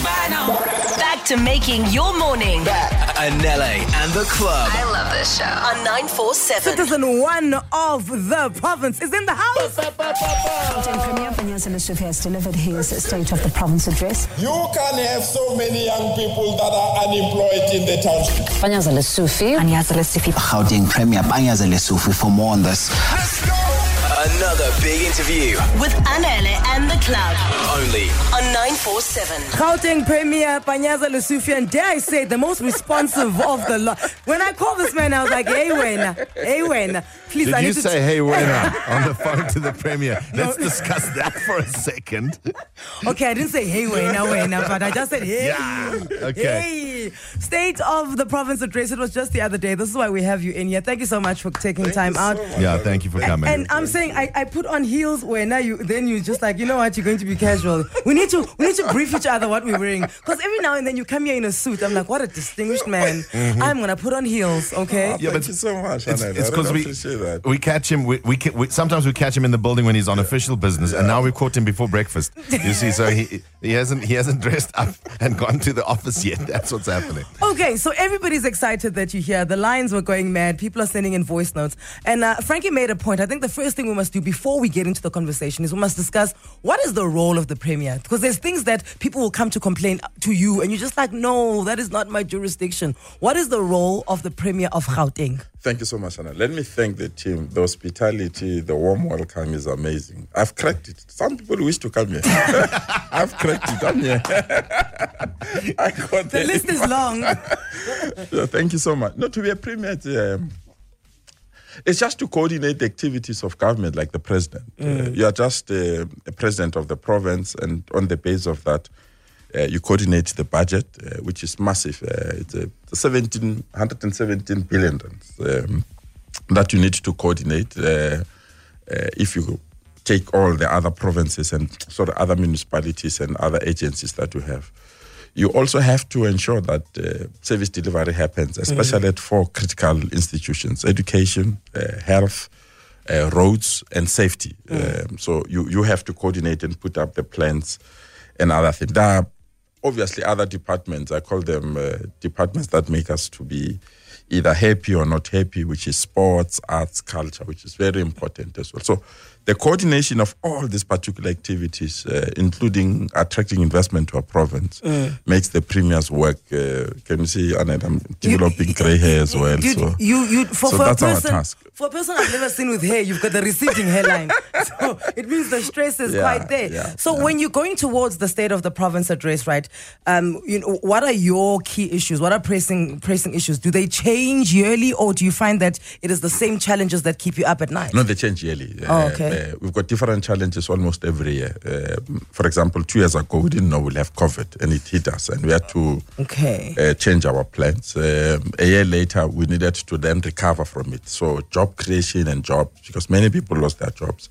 Goodbye now. Back to making your morning. Anele and the club. I love this show. On 947. Citizen one of the province is in the house. Gauteng Premier Panyaza Lesufi has delivered his State of the Province address. You can have so many young people that are unemployed in the township. Panyaza Lesufi. Panyaza Lesufi. Gauteng Premier Panyaza Lesufi for more on this. Another big interview. With Anele and the club. Only On 947. Gauteng Premier Panyaza Lesufi, and dare I say, the most responsive of the lot. When I called this man, I was like, hey, Wena, hey, Wena, please, Did I you need to. say, hey, winner, on the phone to the Premier? Let's discuss that for a second. Okay, I didn't say, hey, Wena, Wena, but I just said, hey. Yeah, okay. Hey, State of the Province address. It was just the other day. This is why we have you in here. Thank you so much for taking time out. Yeah, thank you for coming. And I'm saying I, I put on heels where now you then you just like you know what you're going to be casual. We need to we need to brief each other what we're wearing because every now and then you come here in a suit. I'm like what a distinguished man. Mm-hmm. I'm gonna put on heels, okay? Yeah, Thank but you so much, It's Anele. it's I because we appreciate that. we catch him. We, we, we sometimes we catch him in the building when he's on official business, and now we've caught him before breakfast. You see, so he he hasn't he hasn't dressed up and gone to the office yet. That's what's happening. Okay, so everybody's excited that you're here. The lines were going mad. People are sending in voice notes. And uh, Frankie made a point. I think the first thing we must do before we get into the conversation is we must discuss what is the role of the premier. Because there's things that people will come to complain to you, and you're just like, no, that is not my jurisdiction. What is the role of the premier of Gauteng? Thank you so much, Anna. Let me thank the team. The hospitality, the warm welcome is amazing. I've cracked it. Some people wish to come here. I've cracked it. I'm here. I got The list is long. Yeah, thank you so much. No, to be a premier, it's, um, it's just to coordinate the activities of government, like the president. Uh, you are just uh, a president of the province, and on the base of that, uh, you coordinate the budget, uh, which is massive. Uh, it's a 17, 117 billion um, that you need to coordinate. Uh, uh, if you take all the other provinces and sort of other municipalities and other agencies that you have. You also have to ensure that uh, service delivery happens, especially at four critical institutions education, uh, health, uh, roads, and safety. Um, so you, you have to coordinate and put up the plans and other things. There are obviously other departments, I call them uh, departments that make us to be either happy or not happy, which is sports, arts, culture, which is very important as well. So the coordination of all these particular activities, uh, including attracting investment to a province, makes the premier's work. Uh, can you see, Annette, I'm developing grey hair as well. You, so you, you, for, so for that's a our task. For a person I've never seen with hair, you've got the receding hairline. So it means the stress is Yeah, quite there. yeah, so yeah. when you're going towards the state of the province address, right? Um, you know, what are your key issues? What are pressing pressing issues? Do they change yearly, or do you find that it is the same challenges that keep you up at night? No, they change yearly. Oh, okay. uh, we've got different challenges almost every year. Uh, for example, two years ago, we didn't know we'll have COVID and it hit us, and we had to Okay. uh, change our plans. Um, a year later, we needed to then recover from it. So, job creation and jobs, because many people lost their jobs.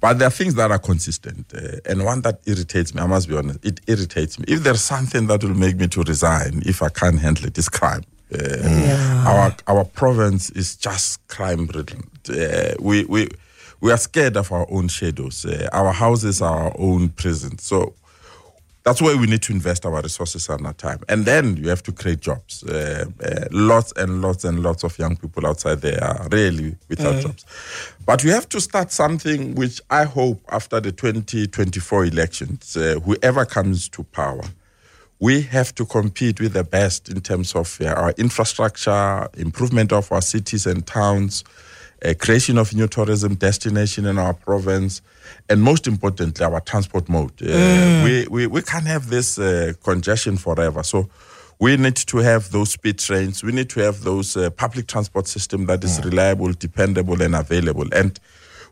But there are things that are consistent. Uh, and one that irritates me, I must be honest, it irritates me. If there's something that will make me to resign if I can't handle it, it's crime. Uh, Our our province is just crime ridden. Uh, we we we are scared of our own shadows. Uh, our houses are our own prisons. So that's where we need to invest our resources and our time. And then you have to create jobs. Uh, uh, lots and lots and lots of young people outside there are really without jobs. But we have to start something which I hope after the 2024 elections, uh, whoever comes to power, we have to compete with the best in terms of uh, our infrastructure, improvement of our cities and towns, uh, creation of new tourism destination in our province, and most importantly, our transport mode. Uh, we, we, we can't have this uh, congestion forever. So we need to have those speed trains. We need to have those uh, public transport system that is reliable, dependable, and available. And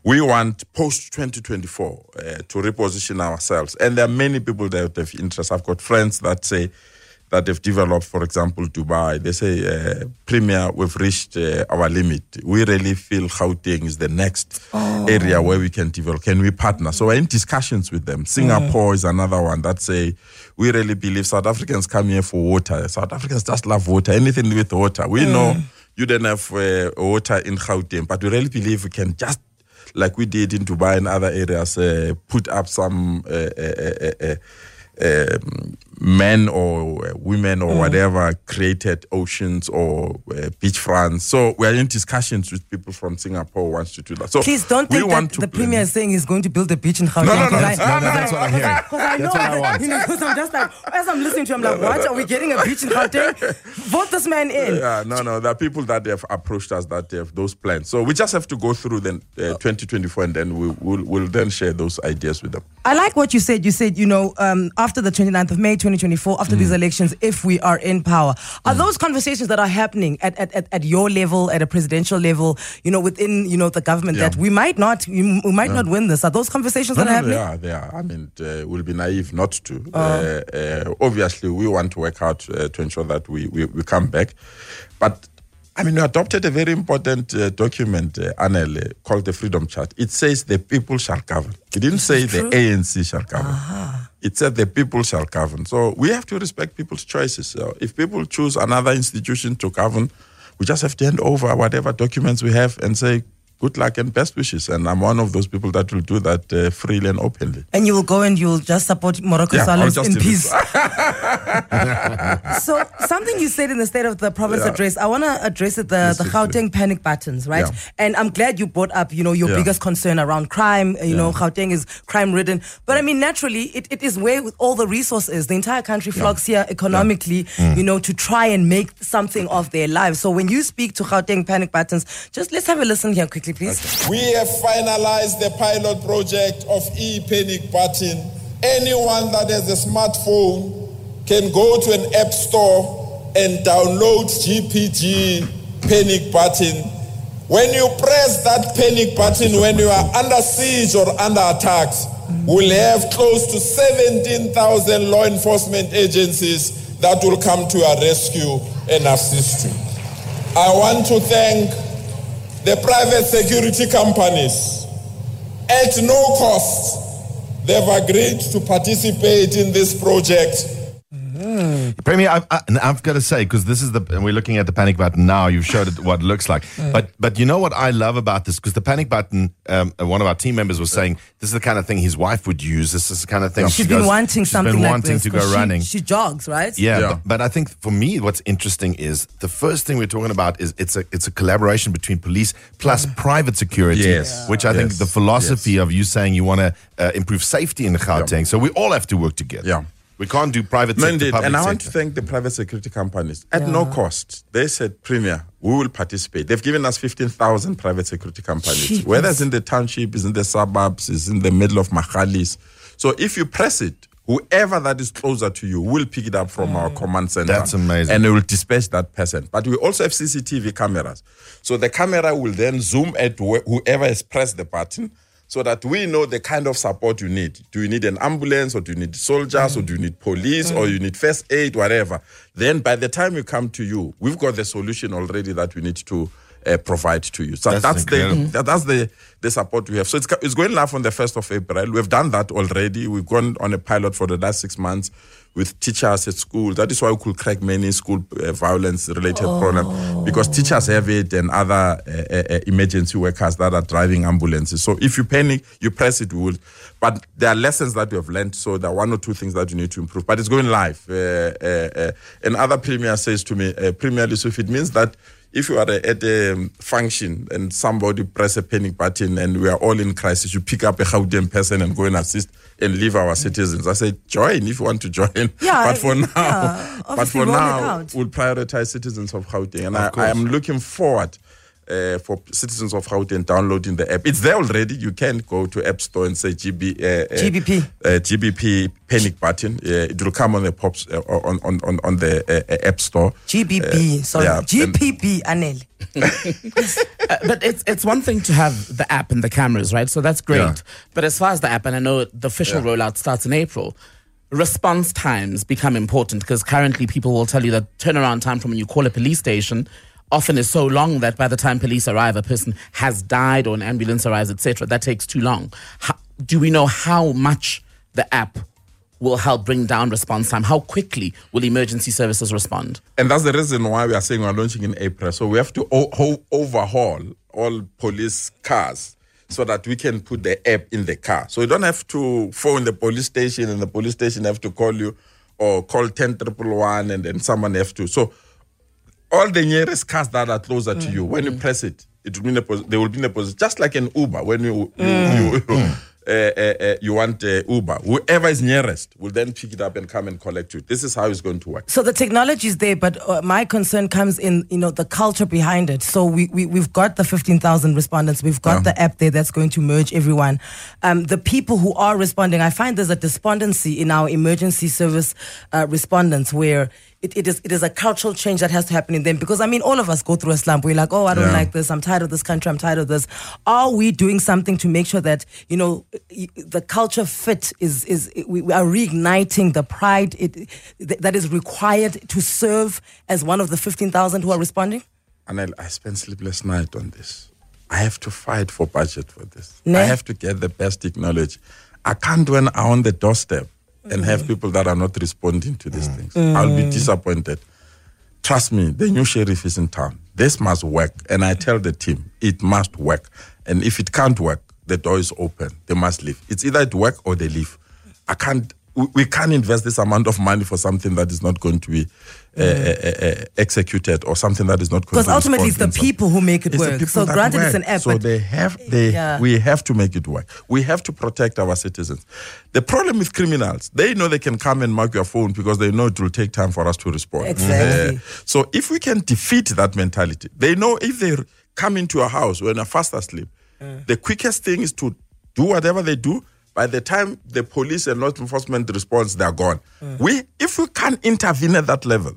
we want post 2024 uh, to reposition ourselves. And there are many people that have interest. I've got friends that say that they've developed, for example, Dubai. They say, uh, Premier, we've reached uh, our limit. We really feel Gauteng is the next area where we can develop. Can we partner? So we're in discussions with them. Singapore is another one that say, we really believe South Africans come here for water. South Africans just love water. Anything with water. We know you don't have uh, water in Gauteng, but we really believe we can just like we did in Dubai and other areas, uh, put up some uh, uh, um, men or uh, women Mm. or whatever created oceans or uh, beach fronts. So we are in discussions with people from Singapore who wants to do that. So Please don't think that the premier is saying he's going to build a beach in Gauteng. no, no, Because that's- no, no, that's what I'm hearing. Because I know That's what I that, want. you know, because I'm just like, as I'm listening to him, I'm like, what? Are we getting a beach in Gauteng? Vote this man in. Yeah, no, no. There are people that they have approached us that they have those plans. So we just have to go through then uh, 2024 and then we, we'll, we'll then share those ideas with them. I like what you said. You said, you know, um, after the 29th of May 2024, after Mm. these elections, if we are in power, are those conversations that are happening at, at, at, at your level, at a presidential level, you know, within, you know, the government Yeah. that we might not, we might not win this? Are those conversations No, that are happening? they are, they are. I mean, uh, we'll be naive not to. Uh, uh, obviously, we want to work out uh, to ensure that we, we, we come back. But, I mean, we adopted a very important uh, document, uh, Anel, uh, called the Freedom Chart. It says the people shall govern. It didn't say the ANC shall govern. It said the people shall govern. So we have to respect people's choices. So if people choose another institution to govern, we just have to hand over whatever documents we have and say, good luck and best wishes. And I'm one of those people that will do that uh, freely and openly. And you will go and you'll just support Morocco Yeah, just in peace. so something you said in the State of the Province Yeah. address, I want to address it, the, Yes, the yes, Gauteng panic buttons, right? Yeah. And I'm glad you brought up, you know, your biggest concern around crime. You know, Gauteng is crime ridden. But I mean, naturally, it, it is where all the resources, the entire country flocks here economically, Mm. you know, to try and make something of their lives. So when you speak to Gauteng panic buttons, just let's have a listen here quickly, please. We have finalized the pilot project of e-panic button. Anyone that has a smartphone can go to an app store and download GPG panic button. When you press that panic button when you are under siege or under attacks, we'll have close to 17,000 law enforcement agencies that will come to your rescue and assist you. I want to thank the private security companies. At no cost they've agreed to participate in this project Premier, I've, I, and I've got to say because this is the and we're looking at the panic button now. You've showed it what it looks like, but but you know what I love about this because the panic button. Um, uh, one of our team members was saying this is the kind of thing his wife would use. This is the kind of thing She's she been goes- wanting she's something been like wanting this to go she- running. She jogs, right? Yeah, Yeah. But, but I think for me, what's interesting is the first thing we're talking about is it's a it's a collaboration between police plus private security, Yes. which I think the philosophy of you saying you want to uh, improve safety in the Gauteng. So we all have to work together. Yeah. We can't do private No, sector, indeed. public And I want to thank the private security companies at no cost. They said, Premier, we will participate. They've given us 15,000 private security companies, Jeez. whether it's in the township, is in the suburbs, is in the middle of Mahalis. So if you press it, whoever that is closer to you will pick it up from our mm. command center. That's amazing. And it will dispatch that person. But we also have CCTV cameras. So the camera will then zoom at wh- whoever has pressed the button so that we know the kind of support you need. Do you need an ambulance or do you need soldiers or do you need police or you need first aid, whatever? Then by the time we come to you, we've got the solution already that we need to uh, provide to you. So That's that's, the that, that's the the support we have. So it's it's going live on the first of April. We've done that already. We've gone on a pilot for the last six months with teachers at school. That is why we could crack many school uh, violence related problems because teachers have it and other uh, uh, uh, emergency workers that are driving ambulances. So if you panic, you press it, we will. But there are lessons that we have learned. So there are one or two things that you need to improve. But it's going live. Uh, uh, uh, and other premier says to me, uh, Premier Lesufi, it means that if you are at a um, function and somebody press a panic button and we are all in crisis, you pick up a Gauteng person and go and assist and leave our citizens. I say, join if you want to join. Yeah, but for now, yeah, but for now, we'll prioritize citizens of Gauteng. And Of I, I, am looking forward uh, for citizens of Gauteng downloading the app. It's there already. You can go to App Store and say GB, uh, uh, GBP. uh, GBP panic button. Uh, it will come on the pops uh, on, on, on, on the uh, uh, App Store. GBP, Uh, sorry. yeah, GPP, Anel. Uh, but it's it's one thing to have the app and the cameras, right? So that's great. Yeah. But as far as the app, and I know the official rollout starts in April, response times become important because currently people will tell you that turnaround time from when you call a police station often is so long that by the time police arrive, a person has died or an ambulance arrives, etc. That takes too long. How, do we know how much the app will help bring down response time? How quickly will emergency services respond? And that's the reason why we are saying we're launching in April. So we have to o- overhaul all police cars so that we can put the app in the car. So you don't have to phone the police station and the police station have to call you or call 10 111 and then someone have to. So all the nearest cars that are closer to you, when you press it, it will be in a pos- they will be in a position, just like an Uber. When you you, you, uh, uh, uh, you want uh, Uber, whoever is nearest will then pick it up and come and collect you. This is how it's going to work. So the technology is there, but uh, my concern comes in, you know, the culture behind it. So we, we we've got the fifteen thousand respondents. We've got the app there that's going to merge everyone. Um, the people who are responding, I find there's a despondency in our emergency service uh, respondents where. It, it is it is a cultural change that has to happen in them because I mean all of us go through a slump. We're like, oh, I don't Yeah. like this. I'm tired of this country. I'm tired of this. Are we doing something to make sure that you know the culture fit is is we are reigniting the pride it, that is required to serve as one of the fifteen thousand who are responding? And I, I spent sleepless night on this. I have to fight for budget for this. I have to get the best technology. I can't when I'm on the doorstep and have mm. people that are not responding to these mm. things. I'll be mm. disappointed. Trust me, the new sheriff is in town. This must work. And I tell the team, it must work. And if it can't work, the door is open. They must leave. It's either it work or they leave. I can't. We we can't invest this amount of money for something that is not going to be uh, uh, uh, executed or something that is not Because ultimately it's the respond in some- people who make it work. So granted it's an app, So they have they Yeah. we have to make it work. We have to protect our citizens. The problem with criminals, they know they can come and mark your phone because they know it will take time for us to respond. Exactly. So if we can defeat that mentality, they know if they come into a house when you're fast asleep, the quickest thing is to do whatever they do. By the time the police and law enforcement responds, they're gone. We, if we can't intervene at that level,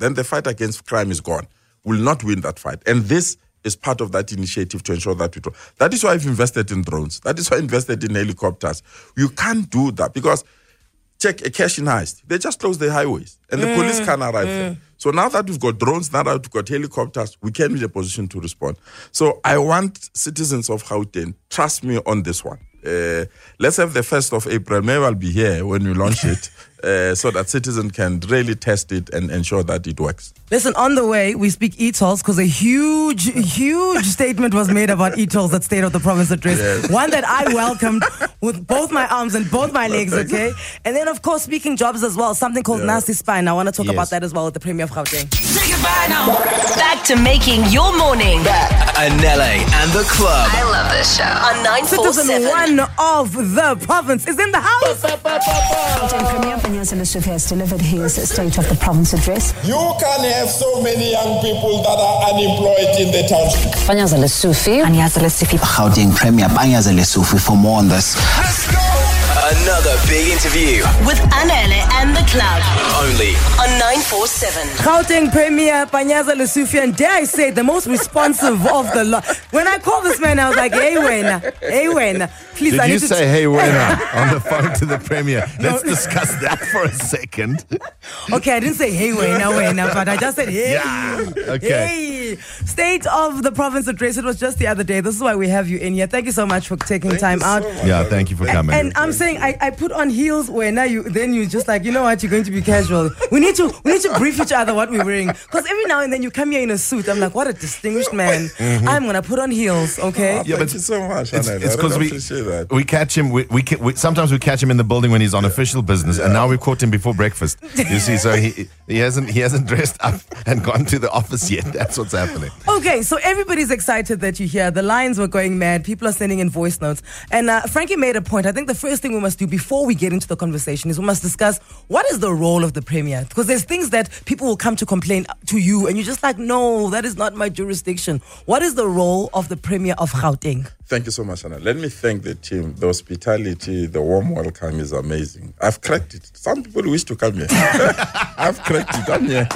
then the fight against crime is gone. We'll not win that fight. And this is part of that initiative to ensure that we do. That is why I've invested in drones. That is why I invested in helicopters. You can't do that because check a cash in heist. They just close the highways and the police can't arrive there. So now that we've got drones, now that we've got helicopters, we can be in a position to respond. So I want citizens of Gauteng, trust me on this one. Uh, let's have the 1st of April. Maybe I'll be here when we launch it uh, so that citizens can really test it and ensure that it works. Listen, on the way, we speak e-tolls because a huge, huge statement was made about e-tolls at State of the Province address. One that I welcomed with both my arms and both my legs, okay? And then, of course, speaking jobs as well, something called Nasi iSpani. I want to talk Yes. about that as well with the Premier of Gauteng. Back to making your morning. Anele and the club. I love this show. On Citizen 947. one of the province is in the house. Gauteng Premier Panyaza Lesufi has delivered his State of the Province address. You can have so many young people that are unemployed in the township. Panyaza Lesufi. Panyaza Lesufi. Gauteng Premier Panyaza Lesufi for more on this. Another big interview. With Anele and the club. Only On 947. Gauteng Premier Panyaza Lesufi, and dare I say, the most responsive of the lot. When I called this man, I was like, hey, Wena, hey, Wena, please, Did I you need to say, hey, winner, on the phone to the premier? Let's No. discuss that for a second. Okay, I didn't say hey Wena Wena, but I just said hey. Yeah, okay. Hey. State of the province address. It was just the other day. This is why we have you in here. Thank you so much for taking time you out. so much. Yeah, thank you for coming. And I'm saying I, I put on heels where now you then you just like you know what you're going to be casual. We need to we need to brief each other what we're wearing because every now and then you come here in a suit. I'm like what a distinguished man. I'm gonna put on heels. Okay. Yeah, Thank but you so much, It's Anele. it's I because we that. we catch him. We, we, we sometimes we catch him in the building when he's on official business, and now we've caught him before breakfast. You see, so he he hasn't he hasn't dressed up and gone to the office yet. That's what's happening. Okay, so everybody's excited that you're here. The lines were going mad. People are sending in voice notes. And uh, Frankie made a point. I think the first thing we must do before we get into the conversation is we must discuss what is the role of the Premier? Because there's things that people will come to complain to you, and you're just like, no, that is not my jurisdiction. What is the role of the Premier of Gauteng? Thank you so much, Anna. Let me thank the team. The hospitality, the warm welcome is amazing. I've cracked it. Some people wish to come here. I've cracked it. I'm here.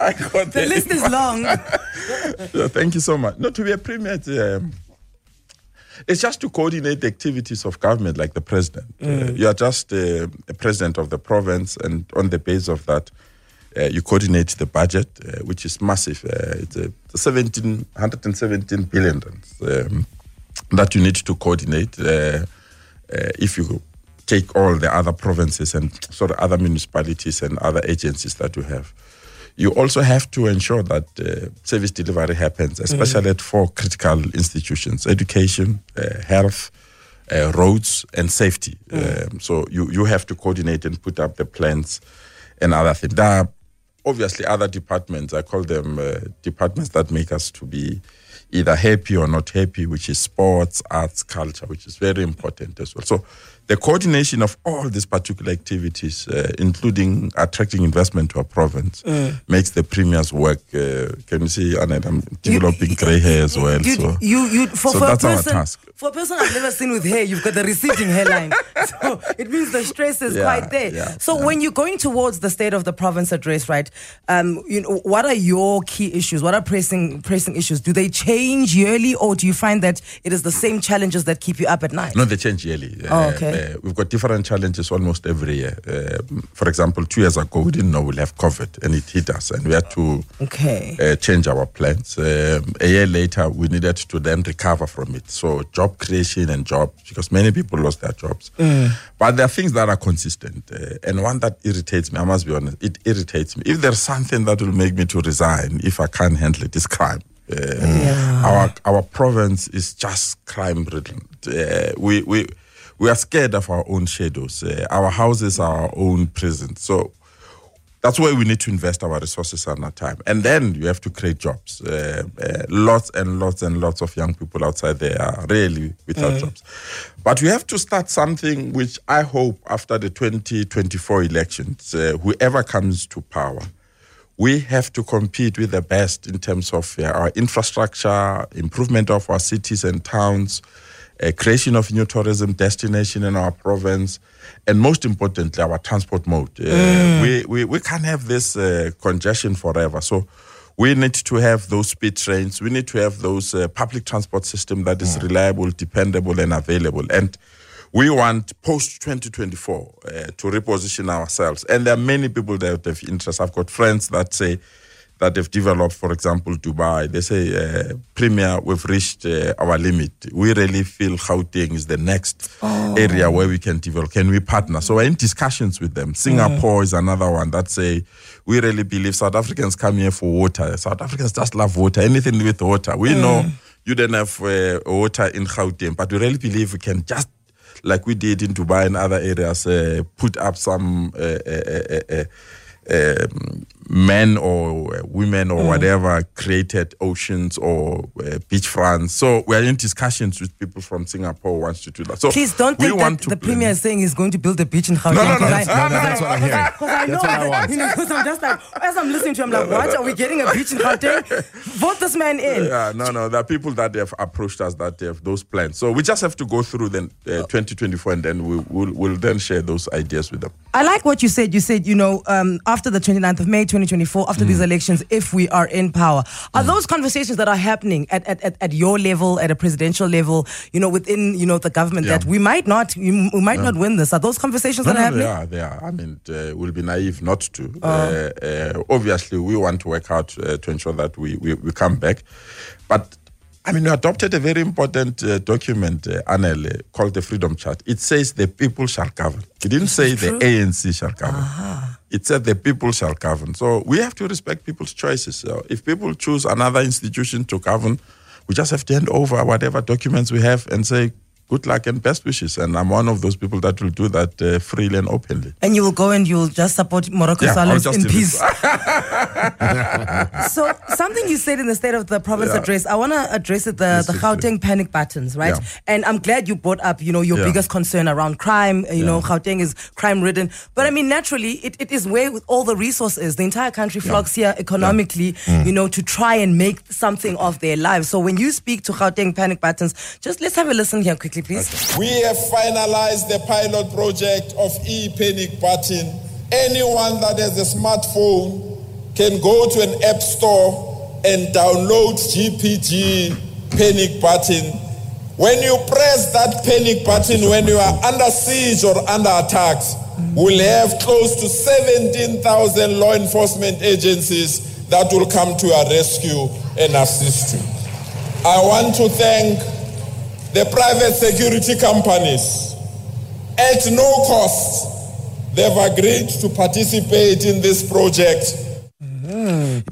I got The list is long. Thank you so much. No, to be a premier, it's, um, it's just to coordinate the activities of government, like the president. Uh, you are just uh, a president of the province, and on the base of that, uh, you coordinate the budget, uh, which is massive. Uh, it's a 17, 117 billion um, that you need to coordinate. Uh, uh, if you take all the other provinces and sort of other municipalities and other agencies that you have. You also have to ensure that uh, service delivery happens, especially at four critical institutions education, uh, health, uh, roads and safety. Um, so you, you have to coordinate and put up the plans and other things. There are obviously other departments, I call them uh, departments that make us to be either happy or not happy, which is sports, arts, culture, which is very important as well. So the coordination of all these particular activities, uh, including attracting investment to a province, makes the premiers work. Uh, can you see, Annette, I'm developing grey hair as well. You, so you, you, for, so for that's a our person, task. For a person I've never seen with hair, you've got the receding hairline. So it means the stress is Yeah, quite there. yeah, so when you're going towards the state of the province address, right? Um, you know, what are your key issues? What are pressing pressing issues? Do they change yearly, or do you find that it is the same challenges that keep you up at night? No, they change yearly. Oh, okay. uh, we've got different challenges almost every year. Uh, for example, two years ago, we didn't know we'll have COVID, and it hit us, and we had to Okay. uh, change our plans. Um, a year later, we needed to then recover from it. So, job creation and jobs, because many people lost their jobs. But there are things that are consistent, uh, and one that irritates me. I must be honest, it irritates me. If there's something that will make me to resign if I can't handle it, it's crime. Uh, Our our province is just crime ridden. Uh, we we we are scared of our own shadows. Uh, our houses are our own prisons. So that's why we need to invest our resources and our time. And then you have to create jobs. Uh, uh, lots and lots and lots of young people outside there are really without jobs. But we have to start something which I hope after the 2024 elections, uh, whoever comes to power, we have to compete with the best in terms of uh, our infrastructure, improvement of our cities and towns, uh, creation of new tourism destination in our province, and most importantly, our transport mode. Uh, we, we, we can't have this uh, congestion forever. So we need to have those speed trains. We need to have those uh, public transport system that is reliable, dependable, and available. And we want post 2024 uh, to reposition ourselves. And there are many people that have interest. I've got friends that say that they've developed, for example, Dubai. They say, uh, Premier, we've reached uh, our limit. We really feel Gauteng is the next area where we can develop. Can we partner? So we're in discussions with them. Singapore is another one that say, we really believe South Africans come here for water. South Africans just love water. Anything with water. We know you don't have uh, water in Gauteng, but we really believe we can just like we did in Dubai and other areas, uh, put up some uh, uh, um, men or uh, women or whatever created oceans or uh, beach fronts. So we are in discussions with people from Singapore who wants to do that. So Please don't we think that the premier is saying he's going to build a beach in Gauteng. no, no, 'cause I- no, no, that's what I'm hearing. Because I know That's what I that, want. you know, because I'm just like, as I'm listening to him, I'm like, what? Are we getting a beach in Gauteng? Vote this man in. Yeah, no, no. There are people that have approached us that have those plans. So we just have to go through then uh, 2024 and then we, we'll, we'll then share those ideas with them. I like what you said. You said, you know, um, after the 29th of May 2024, after Mm. these elections, if we are in power, are those conversations that are happening at, at, at, at your level, at a presidential level, you know, within, you know, the government Yeah. that we might not, we might not win this? Are those conversations No, that are no, happening? they are. They are. I mean, uh, we'll be naive not to. Uh, uh, obviously, we want to work out uh, to ensure that we, we, we come back. But I mean, we adopted a very important uh, document, uh, Anel, called the Freedom Chart. It says the people shall govern. It didn't say the ANC shall govern. It said the people shall govern. So we have to respect people's choices. So if people choose another institution to govern, we just have to hand over whatever documents we have and say, good luck and best wishes. And I'm one of those people that will do that uh, freely and openly. And you will go and you'll just support Morocco Yeah, I'll Silence just in peace. so something you said in the state of the province Yeah. address, I want to address it the, the Yes, Gauteng panic buttons, right? Yeah. And I'm glad you brought up, you know, your Yeah. biggest concern around crime. You know. Gauteng is crime ridden, but I mean, naturally, it, it is where all the resources, the entire country flocks here economically, Mm. you know, to try and make something of their lives. So when you speak to Gauteng panic buttons, just let's have a listen here quickly, please. We have finalized the pilot project of e-panic button. Anyone that has a smartphone can go to an app store and download GPG panic button. When you press that panic button when you are under siege or under attack, we'll have close to 17,000 law enforcement agencies that will come to your rescue and assist you. I want to thank the private security companies at no cost they've agreed to participate in this project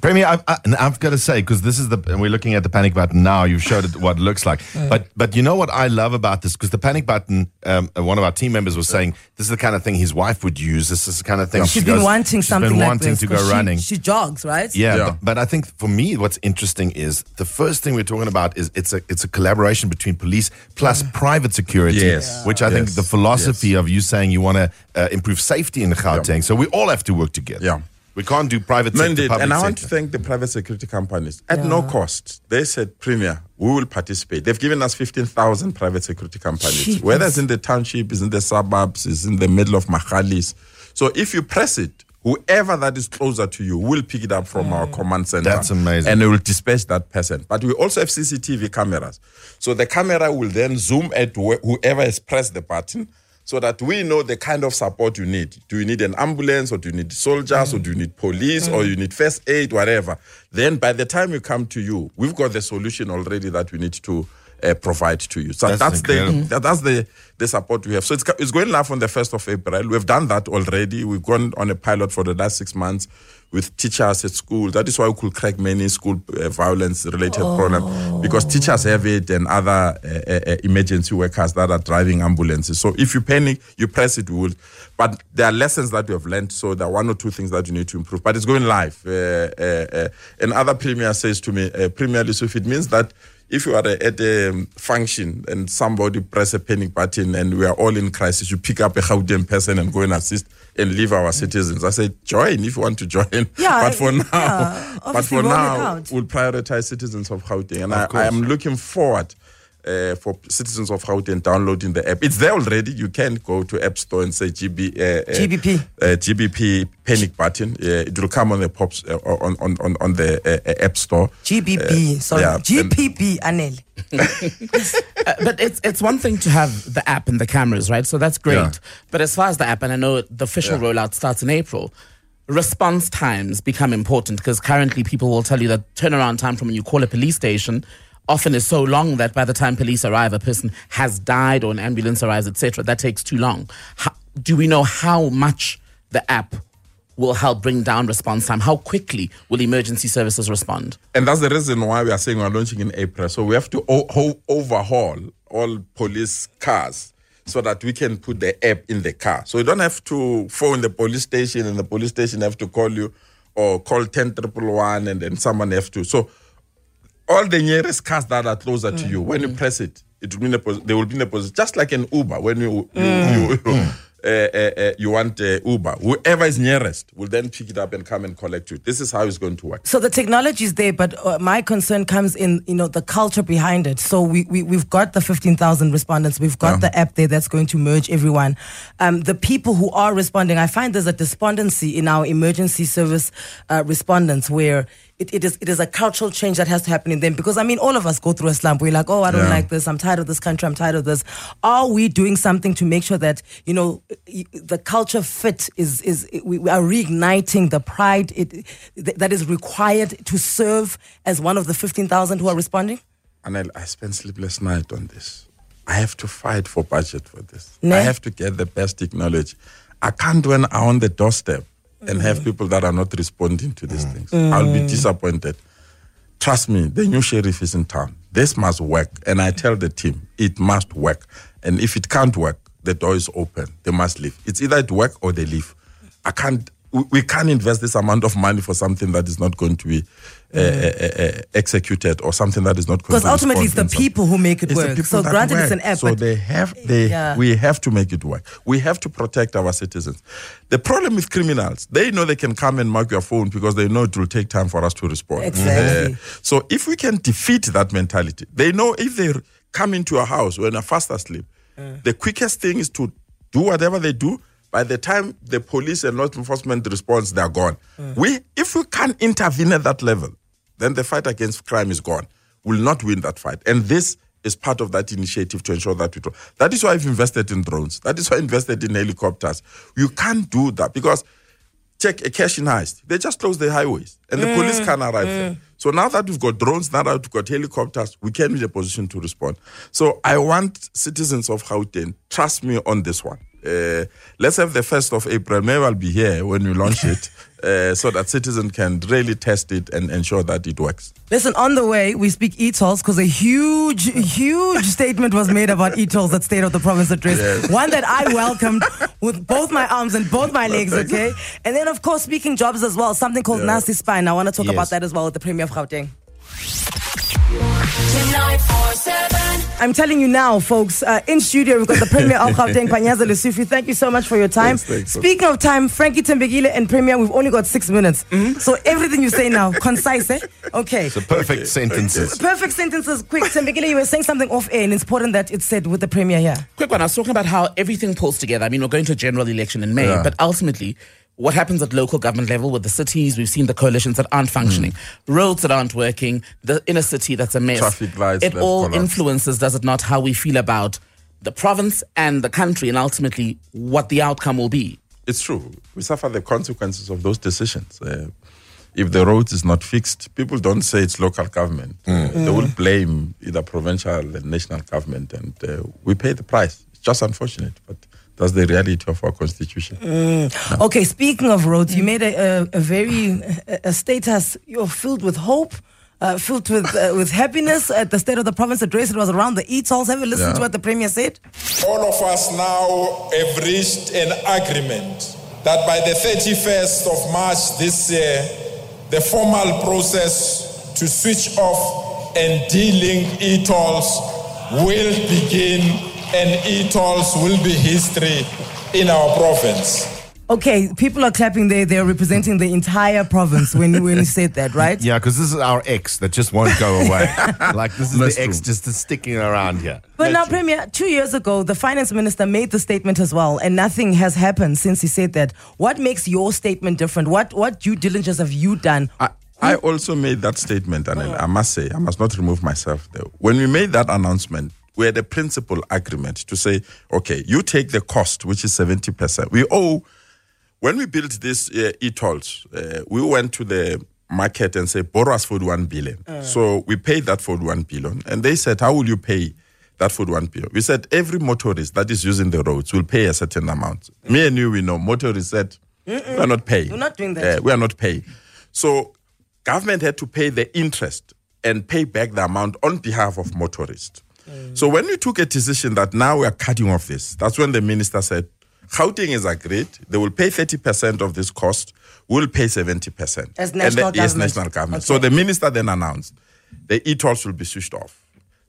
Premier, I, I, and I've got to say because this is the and we're looking at the panic button now. You've showed it what it looks like, but but you know what I love about this because the panic button. Um, uh, one of our team members was saying this is the kind of thing his wife would use. This is the kind of thing She's she been goes- wanting she's something been like wanting this to 'cause go she, running. She jogs, right? Yeah, Yeah. But, but I think for me, what's interesting is the first thing we're talking about is it's a it's a collaboration between police plus private security. Yes. which I think Yes. the philosophy of you saying you want to uh, improve safety in the Gauteng, so we all have to work together. Yeah. We can't do private No, sector, indeed. public And I want to thank the private security companies. At no cost, they said, Premier, we will participate. They've given us 15,000 private security companies, Jeez. whether it's in the township, is in the suburbs, is in the middle of Mahalis. So if you press it, whoever that is closer to you will pick it up from our command center. That's amazing. And it will dispatch that person. But we also have CCTV cameras. So the camera will then zoom at wh- whoever has pressed the button so that we know the kind of support you need. Do you need an ambulance or do you need soldiers or do you need police or you need first aid, whatever? Then by the time we come to you, we've got the solution already that we need to uh, provide to you. So That's that's, the that- that's the the support we have. So it's it's going live on the first of April. We've done that already. We've gone on a pilot for the last six months with teachers at school. That is why we could crack many school uh, violence related problems because teachers have it and other uh, uh, uh, emergency workers that are driving ambulances. So if you panic, you press it. Will. But there are lessons that we have learned. So there are one or two things that you need to improve. But it's going live. Uh, uh, uh, another premier says to me, uh, Premier Lesufi, it means that if you are at a um, function and somebody press a panic button and we are all in crisis, you pick up a Gauteng person and go and assist and leave our citizens. I say, join if you want to join. Yeah, but for now, yeah, but for now, we'll prioritize citizens of Gauteng. And Of I, I am looking forward uh, for citizens of Gauteng downloading the app. It's there already. You can go to App Store and say GB, uh, uh, GBP. uh, GBP panic button. Uh, it will come on the pops uh, on, on, on, on the uh, uh, App Store. GBP, Uh, sorry. yeah, GPP, Anel. Uh, but it's it's one thing to have the app and the cameras, right? So that's great. Yeah. But as far as the app, and I know the official rollout starts in April, response times become important because currently people will tell you that turnaround time from when you call a police station often is so long that by the time police arrive, a person has died or an ambulance arrives, etc. That takes too long. How, do we know how much the app will help bring down response time? How quickly will emergency services respond? And that's the reason why we are saying we're launching in April. So we have to o- overhaul all police cars so that we can put the app in the car. So you don't have to phone the police station and the police station have to call you or call 10111 and then someone have to. So all the nearest cars that are closer to you, when you press it, it will be in a they will be in a position, just like an Uber. When you you, you, uh, uh, uh, you want uh, Uber, whoever is nearest will then pick it up and come and collect you. This is how it's going to work. So the technology is there, but uh, my concern comes in, you know, the culture behind it. So we, we we've got the fifteen thousand respondents, we've got the app there that's going to merge everyone. Um, the people who are responding, I find there's a despondency in our emergency service uh, respondents where. It, it is it is a cultural change that has to happen in them because I mean all of us go through a slump. We're like, oh, I don't Yeah. like this. I'm tired of this country. I'm tired of this. Are we doing something to make sure that you know the culture fit is is we are reigniting the pride it, that is required to serve as one of the fifteen thousand who are responding? And I, I spent sleepless night on this. I have to fight for budget for this. I have to get the best technology. I can't when I'm on the doorstep and have Mm. people that are not responding to these things. I'll be disappointed. Trust me, the new sheriff is in town. This must work. And I tell the team, it must work. And if it can't work, the door is open. They must leave. It's either it work or they leave. I can't. We we can't invest this amount of money for something that is not going to be uh, executed or something that is not Because ultimately, it's the people who make it it's work. So granted, it's an app, So they have they Yeah. we have to make it work. We have to protect our citizens. The problem with criminals, they know they can come and mark your phone because they know it will take time for us to respond. Exactly. So if we can defeat that mentality, they know if they come into a house when you're fast asleep, the quickest thing is to do whatever they do. By the time the police and law enforcement responds, they're gone. We, if we can't intervene at that level, then the fight against crime is gone. We'll not win that fight. And this is part of that initiative to ensure that we do. That is why I've invested in drones. That is why I invested in helicopters. You can't do that because check a cash in heist. They just close the highways and the police mm, can't arrive mm. there. So now that we've got drones, now that we've got helicopters, we can be in a position to respond. So I want citizens of Gauteng, trust me on this one. Uh, let's have the 1st of April. Maybe I'll be here when we launch it uh, so that citizens can really test it and ensure that it works. Listen, on the way, we speak e-tolls because a huge, huge statement was made about e-tolls at State of the Province address. Yes. One that I welcomed with both my arms and both my legs, okay? And then, of course, speaking jobs as well, something called Yeah. Nasi iSpani. I want to talk Yes. about that as well with the Premier of Gauteng. 947. I'm telling you now, folks, uh, in studio, we've got the Premier of Gauteng, Panyaza Lesufi. Thank you so much for your time. Thanks, thanks. Speaking of time, Frankie Thembekile and Premier, we've only got six minutes. So everything you say now, concise, eh? Okay. The perfect sentences. Perfect sentences, quick. Thembekile, you were saying something off air, and it's important that it's said with the Premier here. Quick one. I was talking about how everything pulls together. I mean, we're going to a general election in May, Yeah. but ultimately, what happens at local government level with the cities? We've seen the coalitions that aren't functioning, roads that aren't working, the inner city that's a mess. Traffic lights It all collapsed. influences, does it not, how we feel about the province and the country, and ultimately what the outcome will be. It's true. We suffer the consequences of those decisions. Uh, if the road is not fixed, people don't say it's local government. Uh, they will blame either provincial and national government, and uh, we pay the price. It's just unfortunate, but that's the reality of our constitution. Okay, speaking of roads, you made a, a, a very a, a status you're filled with hope, uh, filled with uh, with happiness at the state of the province address. It was around the e-tolls. Have you listened Yeah. to what the premier said? All of us now have reached an agreement that by the 31st of March this year, the formal process to switch off and de-link e-tolls will begin and e-tolls will be history in our province. Okay, people are clapping there. They're representing the entire province when when you said that, right? Yeah, because this is our ex that just won't go away. like this is That's the ex just sticking around here. But now, Premier, two years ago, the finance minister made the statement as well, and nothing has happened since he said that. What makes your statement different? What what due diligence have you done? I, I also made that statement, and I must say, I must not remove myself there. When we made that announcement, we had a principal agreement to say, okay, you take the cost, which is 70%. We owe, when we built this uh, e-tolls, uh, we went to the market and said, borrow us 41 billion. So we paid that for 1 billion. and they said, how will you pay that for 1 billion? We said, every motorist that is using the roads will pay a certain amount. Me and you, we know, motorists said, we are not paying. We're not doing that. Uh, we are not paying. So government had to pay the interest and pay back the amount on behalf of motorists. So when we took a decision that now we are cutting off this, that's when the minister said, Gauteng is agreed. They will pay 30% of this cost. We'll pay 70%. As And national the- Yes, government. national government. Okay. So the minister then announced the e-tolls will be switched off.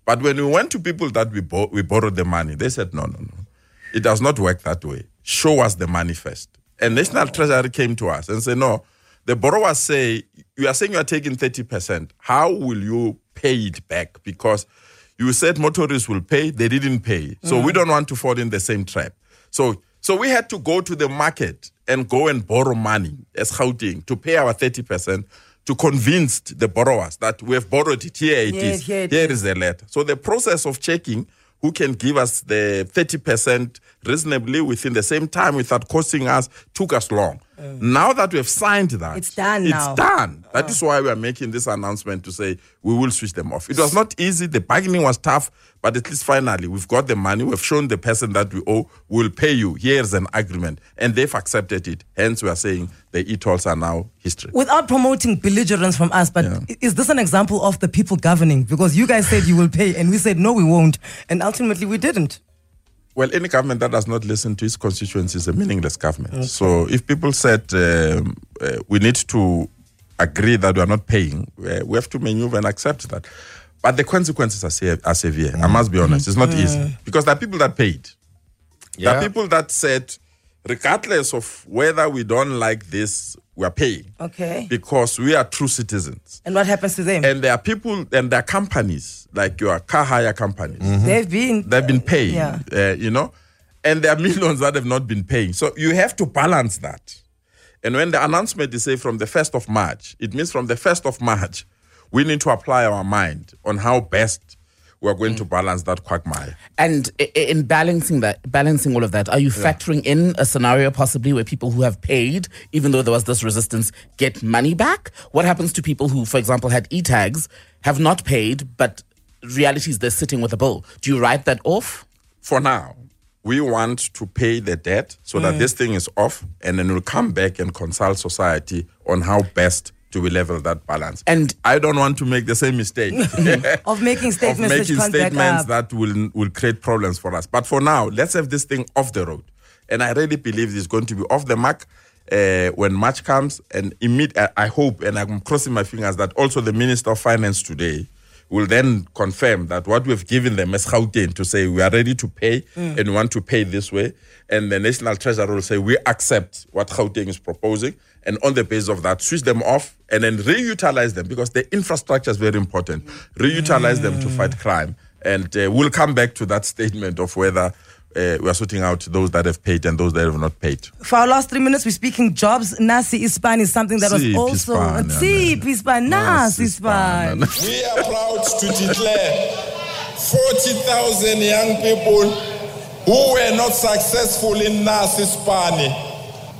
But when we went to people that we, bo- we borrowed the money, they said, no, no, no. It does not work that way. Show us the money first. And National Treasury came to us and said, no, the borrowers say, you are saying you are taking 30%. How will you pay it back? Because you said motorists will pay, they didn't pay. So we don't want to fall in the same trap. So so we had to go to the market and go and borrow money as Gauteng to pay our 30% to convince the borrowers that we have borrowed it. Here it Yeah, is. here it Here is the letter. So the process of checking who can give us the 30% reasonably within the same time without costing us took us long. Oh. Now that we have signed that, It's done It's now. done. That oh. is why we are making this announcement to say we will switch them off. It was not easy. The bargaining was tough, but at least finally we've got the money. We've shown the person that we owe will pay you. Here's an agreement, and they've accepted it. Hence, we are saying the e-tolls are now history. Without promoting belligerence from us, but Yeah. is this an example of the people governing? Because you guys said you will pay, and we said no, we won't, and ultimately we didn't. Well, any government that does not listen to its constituents is a meaningless government. So if people said um, uh, we need to agree that we are not paying, uh, we have to maneuver and accept that. But the consequences are, se- are severe. I must be honest. It's not easy because there are people that paid. There are people that said, regardless of whether we don't like this, we are paying Okay. because we are true citizens. And what happens to them? And there are people and there are companies like your car hire companies They've been. they've been paying, Yeah. uh, you know, and there are millions that have not been paying. So you have to balance that. And when the announcement is say from the 1st of March, it means from the 1st of March, we need to apply our mind on how best we're going to mm. balance that quagmire. And in balancing that, balancing all of that, are you factoring in a scenario possibly where people who have paid, even though there was this resistance, get money back? What happens to people who, for example, had e-tags, have not paid, but reality is they're sitting with a bill? Do you write that off? For now, we want to pay the debt so that mm. this thing is off, and then we'll come back and consult society on how best to we level that balance. And- I don't want to make the same mistake Of making statements which making statements that will will create problems for us. But for now, let's have this thing off the road. And I really believe it's going to be off the mark uh, when March comes. And immediate, I I hope, and I'm crossing my fingers that also the Minister of Finance today will then confirm that what we've given them as Gauteng to say we are ready to pay Mm. and want to pay this way. And the National Treasury will say we accept what Gauteng is proposing. And on the basis of that, switch them off and then reutilize them because the infrastructure is very important. Reutilize them to fight crime. And uh, we'll come back to that statement of whether uh, we are sorting out those that have paid and those that have not paid. For our last three minutes, we're speaking jobs. Nasi iSpani is something that was Si, also. Pispan, Si, Pispan, Nasi Ispan. Ispan. We are proud to declare 40,000 young people who were not successful in Nasi iSpani.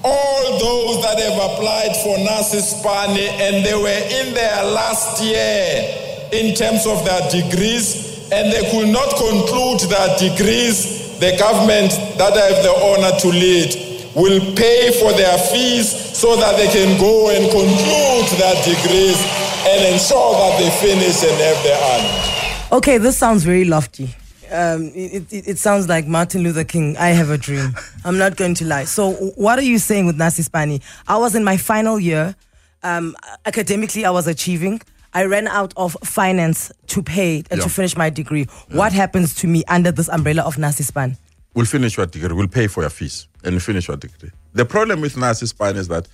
All those that have applied for Nasi iSpani and they were in their last year in terms of their degrees and they could not conclude their degrees, the government that I have the honor to lead will pay for their fees so that they can go and conclude their degrees and ensure that they finish and have their honor. Okay, this sounds very lofty. Um, it, it, it sounds like Martin Luther King. I have a dream. I'm not going to lie. So, what are you saying with Nasi iSpani? I was in my final year. Um, academically, I was achieving. I ran out of finance to pay and Yeah. to finish my degree. What happens to me under this umbrella of Nasi iSpani? We'll finish your degree. We'll pay for your fees and finish your degree. The problem with Nasi iSpani is that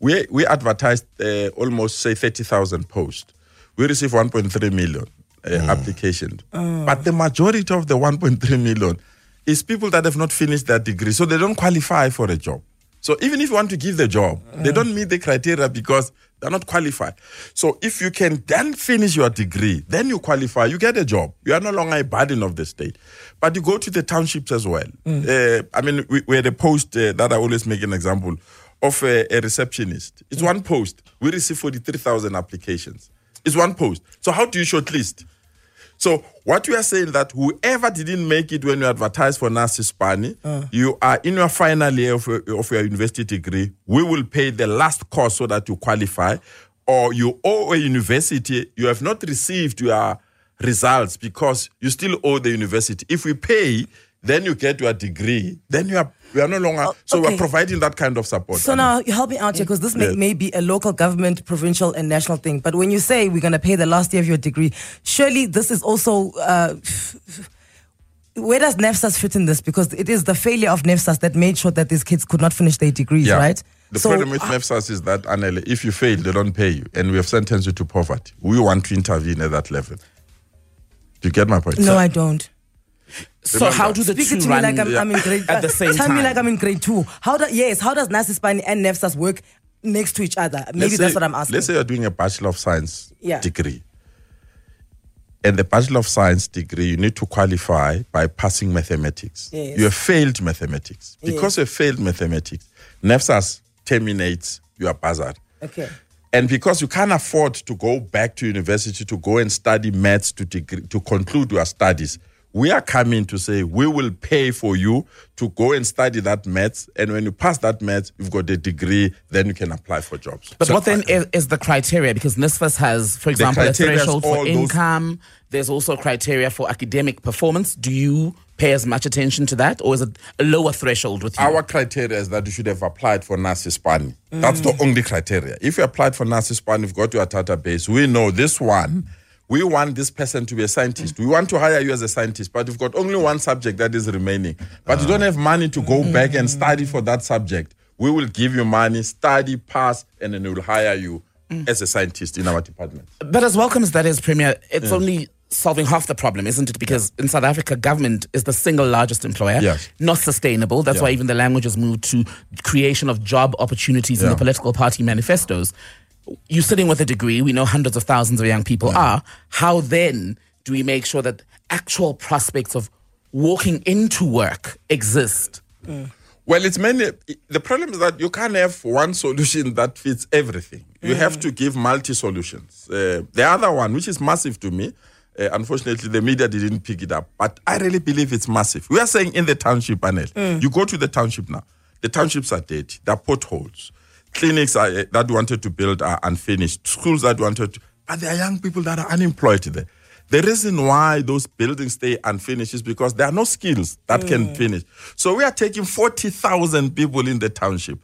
we we advertised uh, almost say thirty thousand posts. We received one point three million uh, applications, but the majority of the one point three million is people that have not finished their degree, so they don't qualify for a job. So even if you want to give the job, they don't meet the criteria because they're not qualified. So if you can then finish your degree, then you qualify, you get a job. You are no longer a burden of the state. But you go to the townships as well. Uh, I mean, we, we had a post uh, that I always make an example of a, a receptionist. It's one post. We receive 43,000 applications. It's one post. So how do you shortlist? So what we are saying that whoever didn't make it when you advertise for Nasi iSpani, ah. you are in your final year of, your- of your university degree. We will pay the last cost so that you qualify, or you owe a university. You have not received your results because you still owe the university. If we pay, then you get your degree. Then you are we are no longer. so okay. we're providing that kind of support. So now you help me out here because this may, Yes. may be a local government, provincial, and national thing. But when you say we're going to pay the last year of your degree, surely this is also. Uh, where does NSFAS fit in this? Because it is the failure of NSFAS that made sure that these kids could not finish their degrees, Yeah. right? The So, problem with uh, NSFAS is that, Anele, if you fail, they don't pay you. And we have sentenced you to poverty. We want to intervene at that level. Do you get my point? No, I don't. So Remember- how do the Speak two it to me run like I'm, I'm in grade. at the same tell time? me like I'm in grade two. How do yes? How does Nasi iSpani and NSFAS work next to each other? Maybe Let's that's say- what I'm asking. Let's say you're doing a Bachelor of Science Yeah. degree. And the Bachelor of Science degree, you need to qualify by passing mathematics. Yes. You have failed mathematics. Yes. Because you have failed mathematics, NSFAS terminates your bursary. okay. And because you can't afford to go back to university to go and study maths to degree, to conclude your studies, we are coming to say we will pay for you to go and study that maths. And when you pass that maths, you've got a degree, then you can apply for jobs. But So what then is, is the criteria? Because NSFAS has, for example, a threshold for those- income. There's also criteria for academic performance. Do you pay as much attention to that, or is it a lower threshold with you? Our criteria is that you should have applied for Nasi iSpani. That's the mm. only criteria. If you applied for Nasi iSpani, you've got your database. We know this one. We want this person to be a scientist. We want to hire you as a scientist, but you've got only one subject that is remaining. But you don't have money to go mm. back and study for that subject. We will give you money, study, pass, and then we will hire you mm. as a scientist in our department. But as welcome as that is, Premier, it's only solving half the problem, isn't it? Because in South Africa, government is the single largest employer. Yes. Not sustainable. That's Yeah. why even the language has moved to creation of job opportunities in the political party manifestos. You're sitting with a degree. We know hundreds of thousands of young people are. How then do we make sure that actual prospects of walking into work exist? Well, it's many. The problem is that you can't have one solution that fits everything. You have to give multi solutions. Uh, the other one, which is massive to me, Uh, unfortunately, the media didn't pick it up, but I really believe it's massive. We are saying in the township, Anel, you go to the township now. The townships are dead. There are potholes. Clinics are, uh, that wanted to build are unfinished. Schools that wanted to, but there are young people that are unemployed there. The reason why those buildings stay unfinished is because there are no skills that can finish. So we are taking 40,000 people in the township.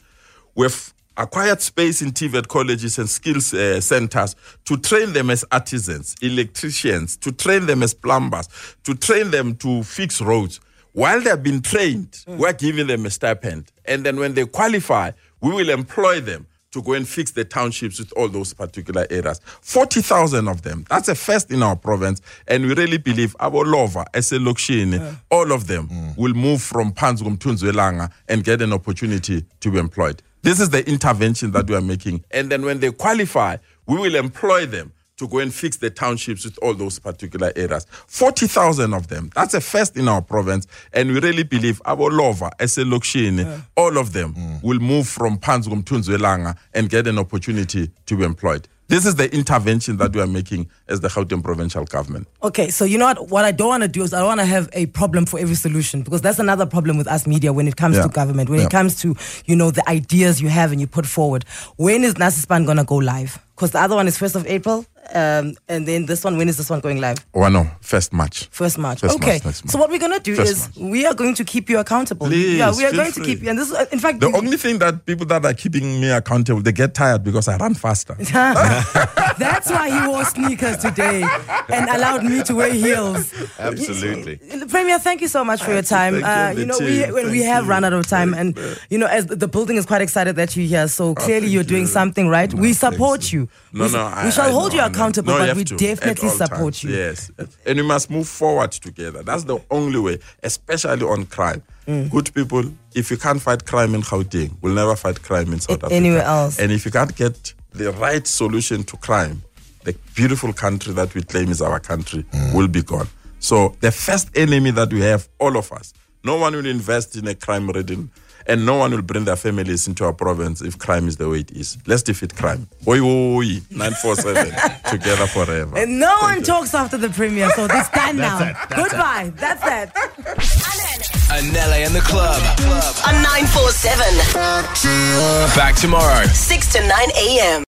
We've acquired space in TVET colleges and skills uh, centers to train them as artisans, electricians, to train them as plumbers, to train them to fix roads. While they've been trained, we're giving them a stipend. And then when they qualify, we will employ them to go and fix the townships with all those particular areas. 40,000 of them. That's a first in our province. And we really believe our Abolova, Eselokshini, all of them mm. will move from Panzgum to Nzwelanga and get an opportunity to be employed. This is the intervention that we are making. And then when they qualify, we will employ them to go and fix the townships with all those particular areas. 40,000 of them. That's a first in our province. And we really believe our Abolova, Eselokshini, all of them mm. will move from Panzgum to Nzwelanga and get an opportunity to be employed. This is the intervention that we are making as the Gauteng provincial government. Okay, so you know what? What I don't want to do is I don't want to have a problem for every solution because that's another problem with us media when it comes Yeah. to government, when Yeah. it comes to you know the ideas you have and you put forward. When is Nasi iSpani gonna go live? Because the other one is first of April, um, and then this one. When is this one going live? Oh, no, first March. First March. First okay. March next month. so what we're gonna do First is March. we are going to keep you accountable. Please, yeah, we are feel going to keep you. And this, is, in fact, The the- only thing that people that are keeping me accountable, they get tired because I run faster. that's why he wore sneakers today and allowed me to wear heels. Absolutely. Premier, thank you so much for your time. Uh, you, you know, the we when we Thank have you. run out of time, and you know, as the, the building is quite excited that you're here, so clearly thank you're doing you. something right. we thanks. support you. No, we, no, we I, shall I hold know, you I know. Accountable, No, but we to, definitely support times. you. Yes, and we must move forward together. That's the only way, especially on crime. Mm. Good people, if you can't fight crime in Gauteng, we'll never fight crime in South A- Africa. anywhere else. And if you can't get the right solution to crime, the beautiful country that we claim is our country will be gone. So the first enemy that we have, all of us, no one will invest in a crime-ridden, and no one will bring their families into our province if crime is the way it is. Let's defeat crime. Oi, oi, oi, 947, together forever. And no one talks after the premiere, so it's done now. it, that's Goodbye. That's that. Anele and the club. On 947, Back tomorrow. 6 to 9 a.m.